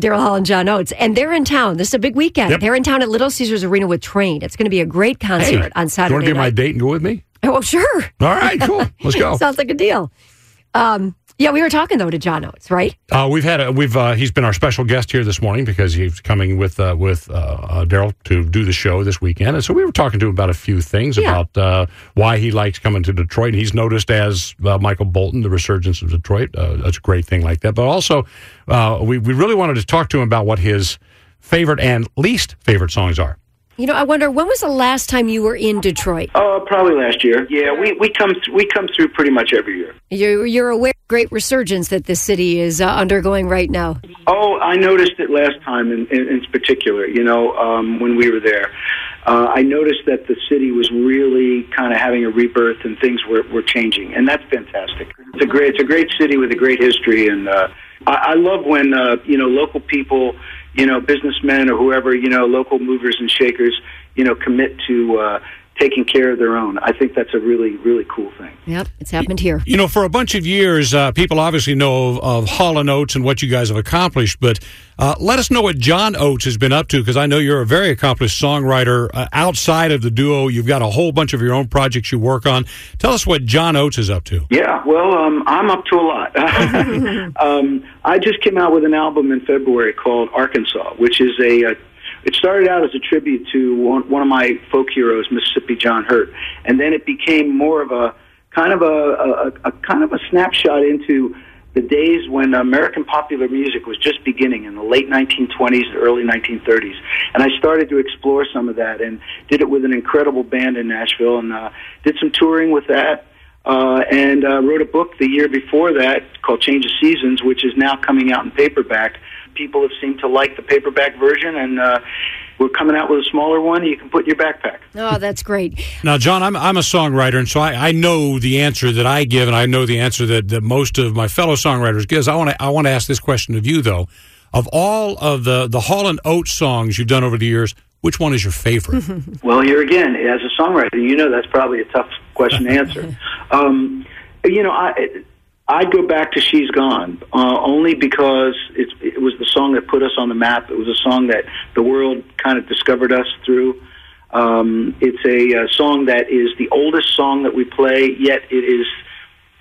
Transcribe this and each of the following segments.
Daryl Hall and John Oates, and they're in town. This is a big weekend. Yep. They're in town at Little Caesars Arena with Train. It's going to be a great concert Hey, on You Saturday want to be my date and go with me? Oh, sure. All right, cool. Let's go. Sounds like a deal. Um, yeah, we were talking though to John Oates, right? Uh, we've had a, we've uh, he's been our special guest here this morning because he's coming with uh, with uh, uh, Daryl to do the show this weekend, and so we were talking to him about a few things Yeah. about uh, why he likes coming to Detroit. He's noticed as uh, Michael Bolton, the resurgence of Detroit. Uh, that's a great thing like that. But also, uh, we we really wanted to talk to him about what his favorite and least favorite songs are. You know, I wonder when was the last time you were in Detroit? Uh, probably last year. Yeah, we, we come th- we come through pretty much every year. You're, you're aware of the great resurgence that this city is uh, undergoing right now. Oh, I noticed it last time in, in, in particular. You know, um, when we were there, uh, I noticed that the city was really kind of having a rebirth and things were, were changing, and that's fantastic. It's a great it's a great city with a great history, and uh, I, I love when uh, you know local people, you know, businessmen or whoever, you know, local movers and shakers, you know, commit to. Uh, Taking care of their own. I think that's a really, really cool thing. Yep, it's happened here. You know, for a bunch of years, uh, people obviously know of, of Hall and Oates and what you guys have accomplished. But uh, let us know what John Oates has been up to, because I know you're a very accomplished songwriter uh, outside of the duo. You've got a whole bunch of your own projects you work on. Tell us what John Oates is up to. Yeah, well, um, I'm up to a lot. um, I just came out with an album in February called Arkansas, which is a. Uh, it started out as a tribute to one, one of my folk heroes, Mississippi John Hurt, and then it became more of a kind of a, a, a kind of a snapshot into the days when American popular music was just beginning in the late 1920s, early 1930s, and I started to explore some of that and did it with an incredible band in Nashville and uh, did some touring with that uh, and uh, wrote a book the year before that called Change of Seasons, which is now coming out in paperback. People have seemed to like the paperback version, and uh, we're coming out with a smaller one you can put in your backpack. Oh, that's great. Now, John, I'm, I'm a songwriter, and so I, I know the answer that I give, and I know the answer that, that most of my fellow songwriters give. I want to I want to ask this question of you, though. Of all of the, the Hall and Oates songs you've done over the years, which one is your favorite? Well, here again, as a songwriter, you know that's probably a tough question to answer. um, you know, I I'd go back to "She's Gone" uh, only because it, it was the song that put us on the map. It was a song that the world kind of discovered us through. Um, it's a, uh song that is the oldest song that we play, yet it is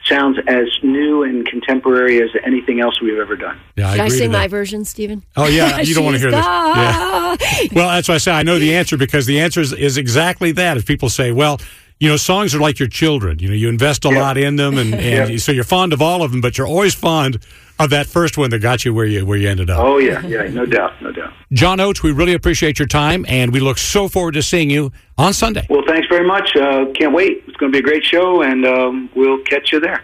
sounds as new and contemporary as anything else we've ever done. Yeah, Should I, agree sing my version, Stephen? Oh yeah, you don't want to She's hear this. Yeah. Well, that's why I say I know the answer because the answer is, is exactly that. If people say, well, you know, songs are like your children. You know, you invest a Yeah. lot in them, and, and Yeah. so you're fond of all of them, but you're always fond of that first one that got you where you where you ended up. Oh yeah, yeah, no doubt, no doubt. John Oates, we really appreciate your time, and we look so forward to seeing you on Sunday. Well, thanks very much. Uh, can't wait. It's going to be a great show, and um, we'll catch you there.